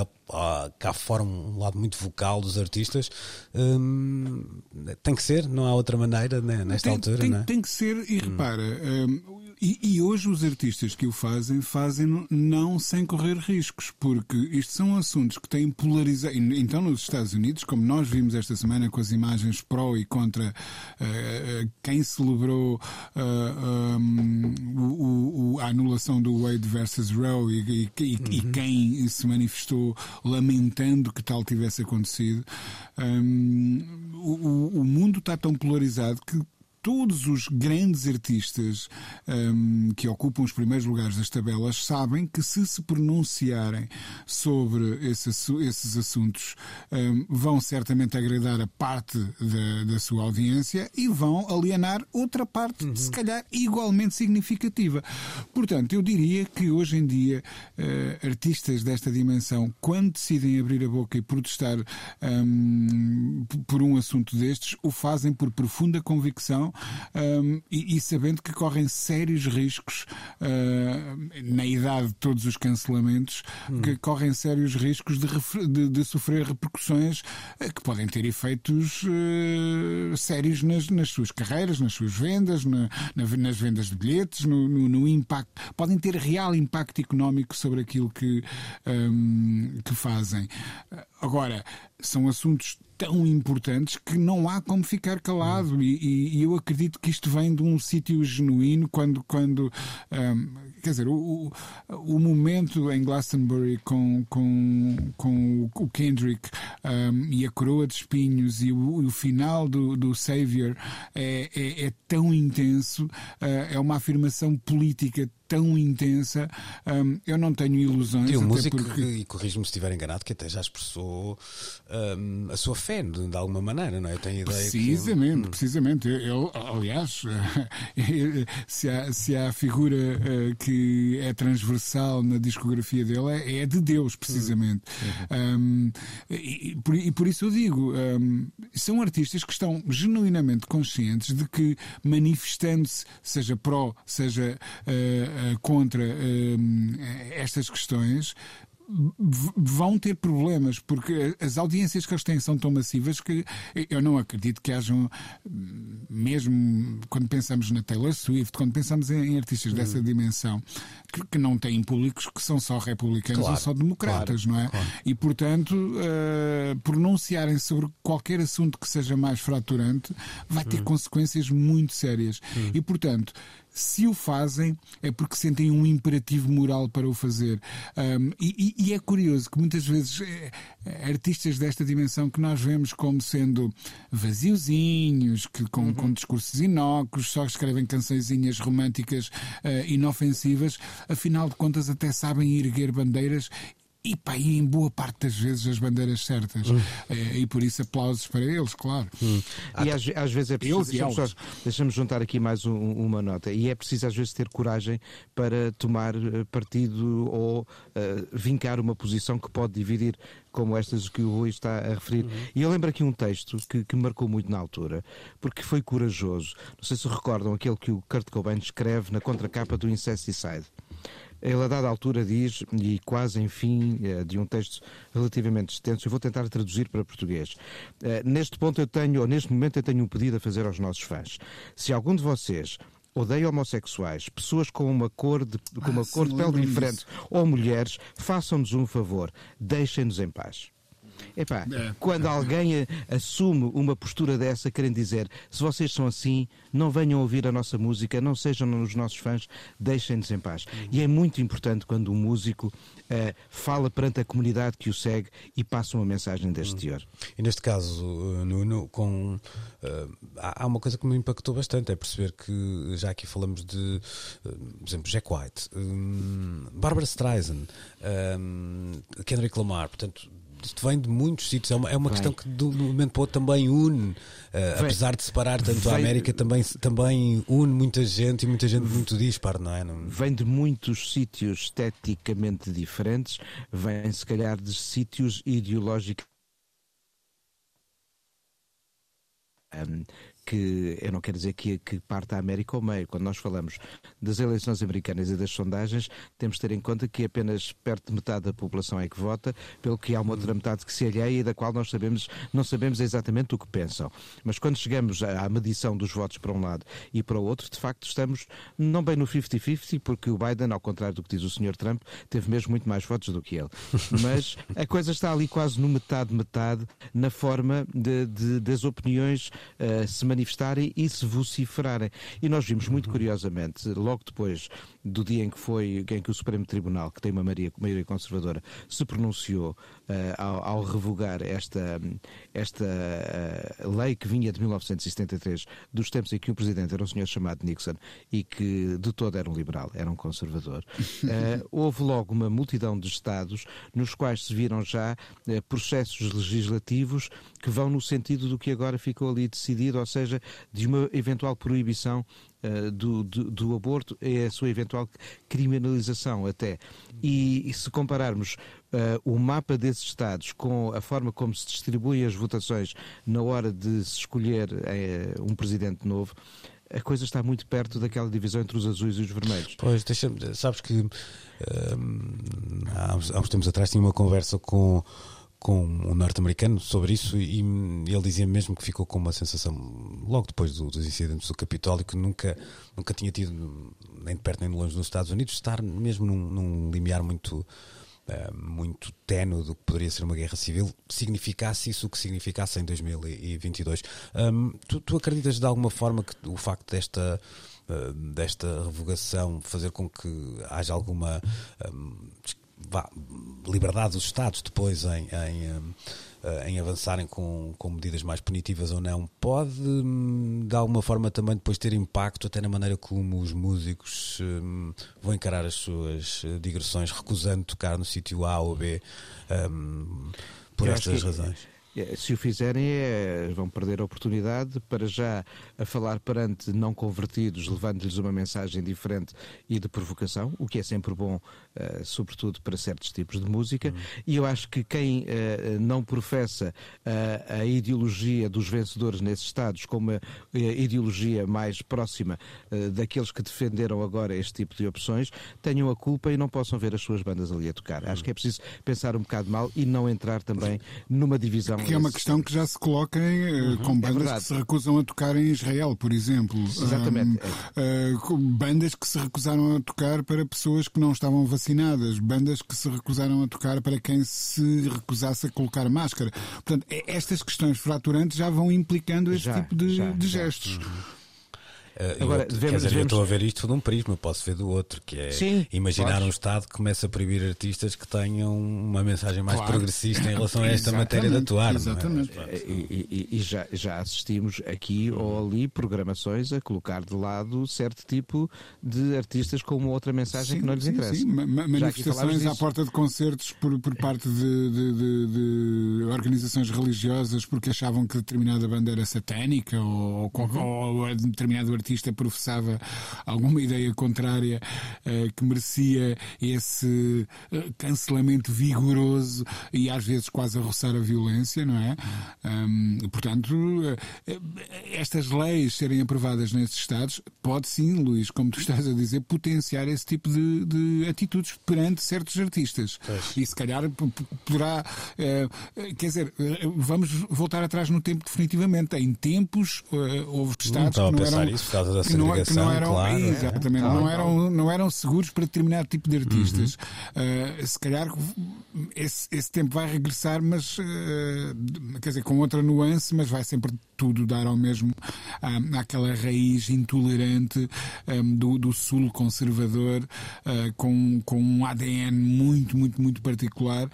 cá fora um lado muito vocal dos artistas, um, tem que ser, não há outra maneira né, nesta tem, altura. Tem, não é? tem que ser, e hum. repara, um, e, e, hoje os artistas que o fazem, fazem não sem correr riscos, porque isto são assuntos que têm polarizado. Então, nos Estados Unidos, como nós vimos esta semana com as imagens pró e contra uh, quem celebrou uh, um, o, o, a anulação do Wade versus Roe e, e, uhum. e, quem se manifestou lamentando que tal tivesse acontecido, um, o, o mundo está tão polarizado que todos os grandes artistas um, que ocupam os primeiros lugares das tabelas sabem que se se pronunciarem sobre esse, esses assuntos um, vão certamente agradar a parte da, da, sua audiência e vão alienar outra parte, uhum. se calhar igualmente significativa. Portanto, eu diria que hoje em dia uh, artistas desta dimensão, quando decidem abrir a boca e protestar um, por um assunto destes, o fazem por profunda convicção um, e, e, sabendo que correm sérios riscos uh, na idade de todos os cancelamentos, hum. que correm sérios riscos de, de, de sofrer repercussões uh, que podem ter efeitos uh, sérios nas, nas, suas carreiras, nas suas vendas, na, na, nas vendas de bilhetes, no, no, no, impacto, podem ter real impacto económico sobre aquilo que, um, que fazem. Agora, são assuntos tão importantes que não há como ficar calado. E, e eu acredito que isto vem de um sítio genuíno quando, quando um, quer dizer, o, o, momento em Glastonbury com, com, com o Kendrick um, e a coroa de espinhos e o, o final do, do Savior é, é, é tão intenso, uh, é uma afirmação política tão intensa, um, eu não tenho ilusões. Tem um músico, porque... e corrijo-me se estiver enganado, que até já expressou um, a sua fé, de, de, alguma maneira, não é? Eu tenho ideia Precisamente, que... Hum. precisamente. Eu, aliás, se há, se há figura uh, que é transversal na discografia dele, é, é de Deus, precisamente. Uhum. Um, e, por, e, por, isso eu digo, um, são artistas que estão genuinamente conscientes de que manifestando-se, seja pró, seja uh, contra uh, estas questões vão ter problemas, porque as audiências que eles têm são tão massivas que eu não acredito que hajam, mesmo quando pensamos na Taylor Swift, quando pensamos em, artistas hum. dessa dimensão, que, que, não têm públicos que são só republicanos claro, ou só democratas, claro, não é? Claro. E, portanto, uh, pronunciarem sobre qualquer assunto que seja mais fraturante vai ter hum. consequências muito sérias. Hum. E, portanto, se o fazem é porque sentem um imperativo moral para o fazer. Um, e, e, é curioso que muitas vezes é, artistas desta dimensão que nós vemos como sendo vaziozinhos, que com, uhum. com discursos inócuos, só escrevem cançõezinhas românticas uh, inofensivas, afinal de contas até sabem erguer bandeiras e, pá, e em boa parte das vezes as bandeiras certas. Hum. É, e por isso aplausos para eles, claro. Hum. E às, às, vezes é preciso. Deixa-me deixa juntar aqui mais um, uma nota. E é preciso às vezes ter coragem para tomar eh, partido ou uh, vincar uma posição que pode dividir como estas que o Rui está a referir. Uhum. E eu lembro aqui um texto que, que marcou muito na altura, porque foi corajoso. Não sei se recordam aquele que o Kurt Cobain escreve na contracapa do Incesticide. Ele, a dada altura, diz, e quase enfim, eh, de um texto relativamente extenso, eu vou tentar traduzir para português. Eh, neste ponto eu tenho, ou neste momento eu tenho um pedido a fazer aos nossos fãs. Se algum de vocês odeia homossexuais, pessoas com uma cor de, com uma ah, cor de pele diferente ou mulheres, façam-nos um favor, deixem-nos em paz. Epá, é. quando alguém assume uma postura dessa, querem dizer, se vocês são assim, não venham ouvir a nossa música, não sejam os nossos fãs, deixem-nos em paz. E é muito importante quando um músico uh, fala perante a comunidade que o segue e passa uma mensagem deste teor. E neste caso, eh, Nuno, com, uh, há uma coisa que me impactou bastante, é perceber que já aqui falamos de, uh, por exemplo, Jack White, um, Barbara Streisand, um, Kendrick Lamar, portanto, isto vem de muitos sítios, é uma, é uma questão que de um momento para o outro também une, uh, apesar de separar tanto vem... a América, também, também une muita gente e muita gente muito dispar, não é? Não... Vem de muitos sítios esteticamente diferentes, vem se calhar de sítios ideológicos. Um, que eu não quero dizer que, que parte a América ao meio. Quando nós falamos das eleições americanas e das sondagens, temos de ter em conta que apenas perto de metade da população é que vota, pelo que há uma outra metade que se alheia e da qual nós sabemos, não sabemos exatamente o que pensam. Mas quando chegamos à medição dos votos para um lado e para o outro, de facto estamos não bem no 50-50, porque o Biden, ao contrário do que diz o Sr. Trump, teve mesmo muito mais votos do que ele. Mas a coisa está ali quase no metade-metade na forma de, de, das opiniões uh, se manifestarem e se vociferarem. E nós vimos muito uhum. curiosamente, logo depois do dia em que foi em que o Supremo Tribunal, que tem uma maioria, maioria conservadora, se pronunciou uh, ao, ao, revogar esta, esta uh, lei que vinha de 1973, dos tempos em que o presidente era um senhor chamado Nixon e que de todo era um liberal, era um conservador. Uh, houve logo uma multidão de estados nos quais se viram já processos legislativos que vão no sentido do que agora ficou ali decidido, ou seja, de uma eventual proibição uh, do, do, do, aborto e a sua eventual criminalização até. E, e se compararmos uh, o mapa desses Estados com a forma como se distribuem as votações na hora de se escolher uh, um presidente novo, a coisa está muito perto daquela divisão entre os azuis e os vermelhos. Pois, deixa sabes que há, uns, há uns tempos atrás tinha uma conversa com com um norte-americano sobre isso e, ele dizia mesmo que ficou com uma sensação, logo depois do, dos incidentes do Capitólio, que nunca, nunca tinha tido, nem de perto nem de longe nos Estados Unidos, estar mesmo num, num limiar muito. Uh, muito ténue do que poderia ser uma guerra civil, significasse isso o que significasse em 2022. Um, tu, tu, acreditas de alguma forma que o facto desta, uh, desta revogação fazer com que haja alguma um, vá, liberdade dos Estados depois em, em, eh, em avançarem com, com medidas mais punitivas ou não, pode hum, de alguma forma também depois ter impacto até na maneira como os músicos um, vão encarar as suas eh, digressões, recusando tocar no sítio A ou B um, por Eu estas razões. É, se o fizerem, é, vão perder a oportunidade para já a falar perante não convertidos, levando-lhes uma mensagem diferente e de provocação, o que é sempre bom, uh, sobretudo para certos tipos de música. Uhum. E eu acho que quem uh, não professa uh, a ideologia dos vencedores nesses Estados como a, a ideologia mais próxima daqueles que defenderam agora este tipo de opções, tenham a culpa e não possam ver as suas bandas ali a tocar. Uhum. Acho que é preciso pensar um bocado mal e não entrar também numa divisão que é uma questão que já se coloca em, eh, uhum, com é bandas é que se recusam a tocar em Israel, por exemplo. Exatamente. Um, uh, bandas que se recusaram a tocar para pessoas que não estavam vacinadas, bandas que se recusaram a tocar para quem se recusasse a colocar máscara. Portanto, estas questões fraturantes já vão implicando este já, tipo de, já, de gestos. Já. Uhum. Uh, Agora, devemos, quer dizer, devemos... eu estou a ver isto de um prisma, posso ver do outro, que é Sim, imaginar um Estado que começa a proibir artistas que tenham uma mensagem mais claro. progressista em relação a esta matéria de atuar. É? Exatamente. É? E, e, e, já, já assistimos aqui ou ali programações a colocar de lado certo tipo de artistas com uma outra mensagem sim, que não lhes sim, interessa. Sim, manifestações à porta de concertos por, por parte de, de, de, de, organizações religiosas porque achavam que determinada banda era satânica ou, uhum. ou, ou determinado artista artista professava alguma ideia contrária uh, que merecia esse uh, cancelamento vigoroso e às vezes quase a roçar a violência, não é? Portanto, uh, estas leis serem aprovadas nesses Estados pode sim, Luís, como tu estás a dizer, potenciar esse tipo de, de atitudes perante certos artistas. Pois. E se calhar poderá, quer dizer, vamos voltar atrás no tempo definitivamente. Em tempos houve Estados não que não eram, isso causa da segregação, que não, eram, claro. Exatamente, não, eram, não eram seguros para determinado tipo de artistas. Uhum. Uh, se calhar esse, esse tempo vai regressar, mas uh, quer dizer, com outra nuance, mas vai sempre tudo dar ao mesmo um, àquela raiz intolerante um, do, do sul conservador uh, com, com um ADN muito, muito, muito particular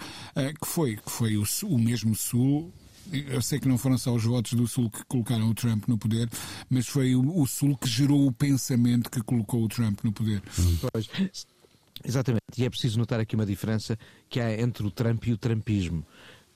que foi, que foi o, o mesmo sul eu sei que não foram só os votos do Sul que colocaram o Trump no poder, mas foi o, o Sul que gerou o pensamento que colocou o Trump no poder. Pois. Exatamente, e é preciso notar aqui uma diferença que há entre o Trump e o Trumpismo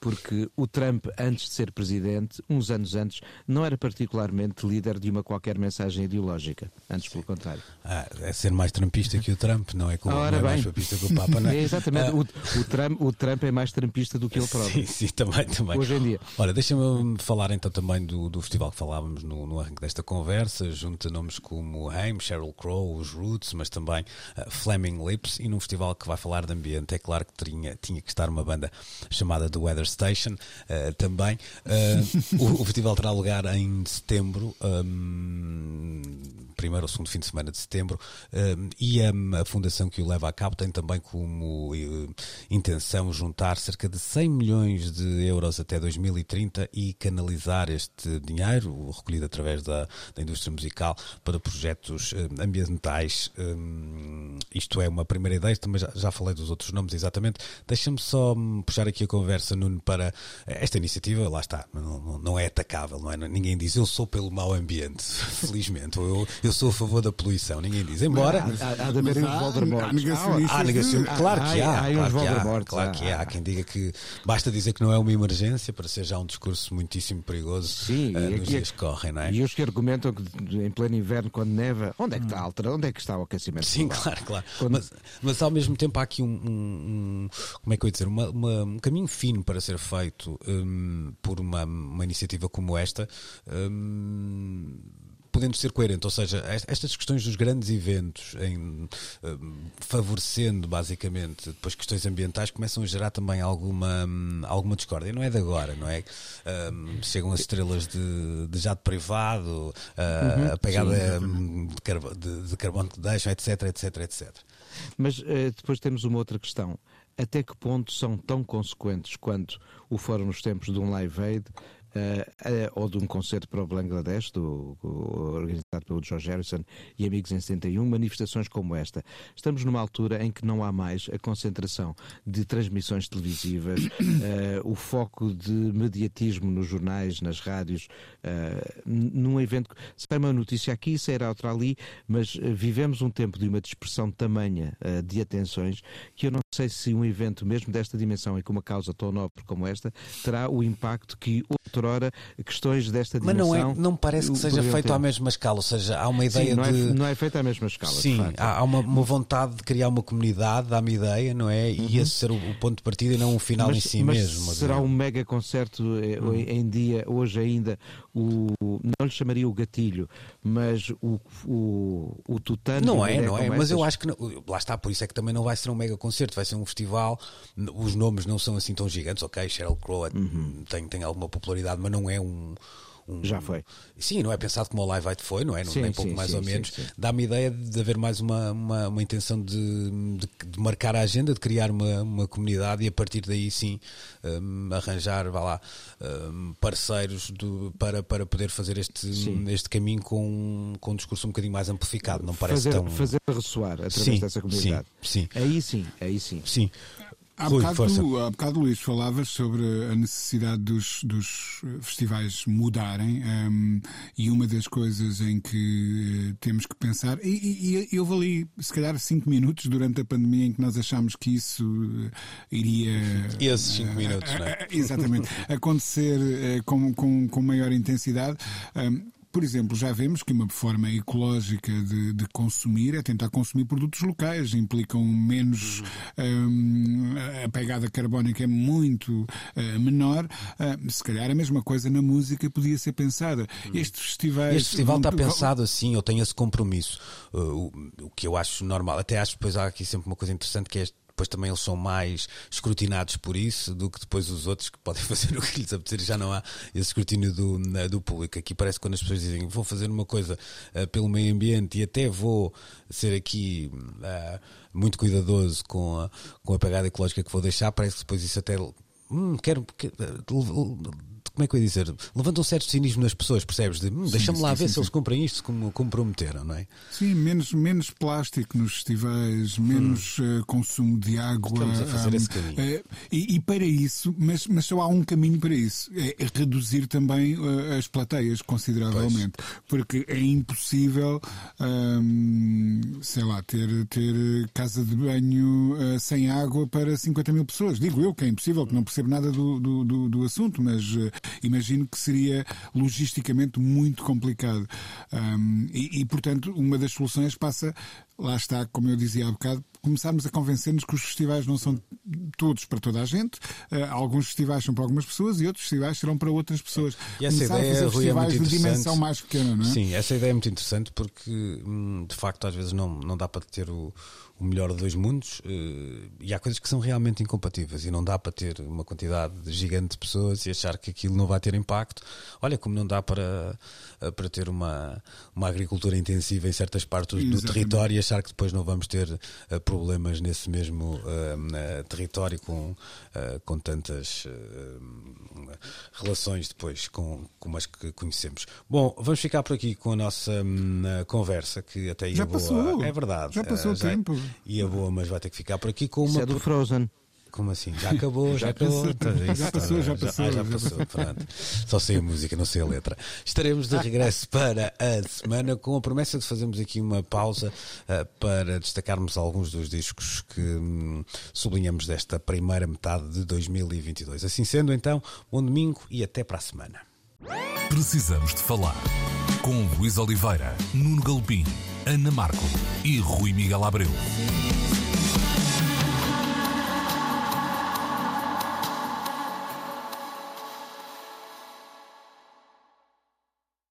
porque o Trump, antes de ser presidente, uns anos antes, não era particularmente líder de uma qualquer mensagem ideológica. Antes, pelo contrário. Ah, é ser mais trumpista que o Trump, não é, como, Ora, não é mais papista que o Papa, não é? é exatamente. Ah. O, o, Trump, o Trump é mais trumpista do que ele próprio. Sim, sim, também, também. Hoje em dia. Olha, deixa-me falar então também do, do festival que falávamos no, no arranque desta conversa, junto a nomes como Haim, Sheryl Crow, os Roots, mas também uh, Flaming Lips, e num festival que vai falar de ambiente, é claro que tinha, tinha que estar uma banda chamada The Weather Uh, também. Uh, o, o, festival terá lugar em setembro, um, primeiro ou segundo fim de semana de setembro, um, e a, a, fundação que o leva a cabo tem também como uh, intenção juntar cerca de 100 milhões de euros até 2030 e canalizar este dinheiro, recolhido através da, da indústria musical, para projetos ambientais. Um, isto é uma primeira ideia, também já, já falei dos outros nomes exatamente. Deixa-me só hum, puxar aqui a conversa, Nuno, para esta iniciativa, lá está, não, não é atacável, não é? Ninguém diz eu sou pelo mau ambiente, felizmente, ou eu, eu sou a favor da poluição, ninguém diz. Embora. Há, há, de haver uns Voldemorts. Há negacionistas. Claro que há. Há, claro que há, claro que há. Há quem diga que basta dizer que não é uma emergência para ser já um discurso muitíssimo perigoso Sim, uh, nos aqui, dias que correm, não é? E os que argumentam que em pleno inverno, quando neva, onde é que está a altera? Onde é que está o aquecimento? Sim, claro, claro. Quando... Mas, mas ao mesmo tempo há aqui um, um, um como é que eu ia dizer, uma, uma, um caminho fino para ser feito um, por uma, uma, iniciativa como esta, um, podendo ser coerente, ou seja, estas questões dos grandes eventos, em, favorecendo basicamente depois questões ambientais, começam a gerar também alguma, alguma discórdia. Não é de agora, não é? Um, chegam as estrelas de, de jato privado, uh, uhum, a pegada sim, de, carbono, de, de, carbono que deixam, etc, etc, etc. Mas uh, depois temos uma outra questão até que ponto são tão consequentes quanto o foram nos tempos de um Live Aid ou de um concerto para o Bangladesh, do, organizado pelo George Harrison e amigos em 71, manifestações como esta. Estamos numa altura em que não há mais a concentração de transmissões televisivas, uh, o foco de mediatismo nos jornais, nas rádios, num evento. Sai uma notícia aqui, sairá outra ali, mas vivemos um tempo de uma dispersão tamanha de atenções que eu não sei se um evento mesmo desta dimensão e com uma causa tão nobre como esta terá o impacto que outrora questões desta dimensão. Mas não, é, não parece que seja feito ter. à mesma escala, ou seja, há uma ideia Sim, não é de. É, não é feito à mesma escala. Sim, há, há uma, uma, vontade de criar uma comunidade, dá-me ideia, não é? E uhum. esse ser o, o, ponto de partida e não um final mas, em si mas mesmo. Será um mega concerto uhum. em dia, hoje ainda, o, não lhe chamaria o gatilho, mas o, o, o tutano. Não é, não é, mas eu acho que não, lá está, por isso é que também não vai ser um mega concerto, vai ser um festival. Os nomes não são assim tão gigantes, ok? Sheryl Crow uhum. tem, tem alguma popularidade, mas não é um. Um, Já foi. Sim, não é pensado como o Live Aid foi, não é? Sim, nem pouco sim, mais sim, ou menos. Dá-me ideia de haver mais uma, uma, uma intenção de, de, de, marcar a agenda, de criar uma, uma comunidade e a partir daí sim um, arranjar, vá lá, um, parceiros do, para, para poder fazer este, este caminho com, com um discurso um bocadinho mais amplificado. Não parece fazer, tão. Fazer ressoar através dessa comunidade. Sim, sim. Aí sim, aí sim. Sim. Há bocado, há bocado, Luís, falavas sobre a necessidade dos, dos festivais mudarem um, e uma das coisas em que uh, temos que pensar, e, e, e houve ali, se calhar, cinco minutos durante a pandemia em que nós achámos que isso uh, iria. Esses cinco uh, minutos, não é? Exatamente. acontecer com, com, com maior intensidade. Um, por exemplo, já vemos que uma forma ecológica de, de consumir é tentar consumir produtos locais, implicam menos. Hum, a pegada carbónica é muito uh, menor. Uh, se calhar a mesma coisa na música podia ser pensada. Este festival. Este festival está pensado assim, eu tenho esse compromisso. Uh, o, o que eu acho normal. Até acho depois há aqui sempre uma coisa interessante que é este depois também eles são mais escrutinados por isso do que depois os outros que podem fazer o que lhes apetecer já não há esse escrutínio do, do público. Aqui parece que quando as pessoas dizem vou fazer uma coisa uh, pelo meio ambiente e até vou ser aqui uh, muito cuidadoso com a, com a pegada ecológica que vou deixar, parece que depois isso até. Hum, quero, quero como é que eu ia dizer? Levanta um certo cinismo nas pessoas, percebes? De, hum, deixa-me lá sim, ver sim, se sim. eles cumprem isto como, como prometeram, não é? Sim, menos, menos plástico nos festivais, menos hum. uh, consumo de água. Estamos a fazer um, esse caminho. Uh, e, e, para isso, mas, mas só há um caminho para isso: é, é reduzir também uh, as plateias consideravelmente. Pois. Porque é impossível, um, sei lá, ter, ter casa de banho sem água para 50 mil pessoas. Digo eu que é impossível, que não percebo nada do, do, do, do assunto, mas imagino que seria logisticamente muito complicado. Um, e, e, portanto, uma das soluções passa, lá está, como eu dizia há bocado, começarmos a convencer-nos que os festivais não são todos para toda a gente. Uh, alguns festivais são para algumas pessoas e outros festivais serão para outras pessoas. E essa Começar ideia, a fazer é festivais é de dimensão mais pequena, não é? Sim, essa ideia é muito interessante porque, hum, de facto, às vezes não, não dá para ter o o melhor de dois mundos uh, e há coisas que são realmente incompatíveis e não dá para ter uma quantidade gigante de pessoas e achar que aquilo não vai ter impacto. Olha, como não dá para, uh, para ter uma, uma agricultura intensiva em certas partes do, do território e achar que depois não vamos ter uh, problemas nesse mesmo território com, com tantas relações depois com, com as que conhecemos. Bom, vamos ficar por aqui com a nossa um, conversa que até ia já boa. Passou. É verdade. Já passou o tempo ia boa, mas vai ter que ficar por aqui com uma. Isso é do Frozen. Como assim? Já acabou, já, já acabou. Passou, já passou, já passou. Já, já passou, pronto. Só sei a música, não sei a letra. Estaremos de regresso para a semana com a promessa de fazermos aqui uma pausa uh, para destacarmos alguns dos discos que um, sublinhamos desta primeira metade de 2022. Assim sendo, então, bom domingo e até para a semana. Precisamos de falar com Luís Oliveira, Nuno Galpim, Ana Marco e Rui Miguel Abreu.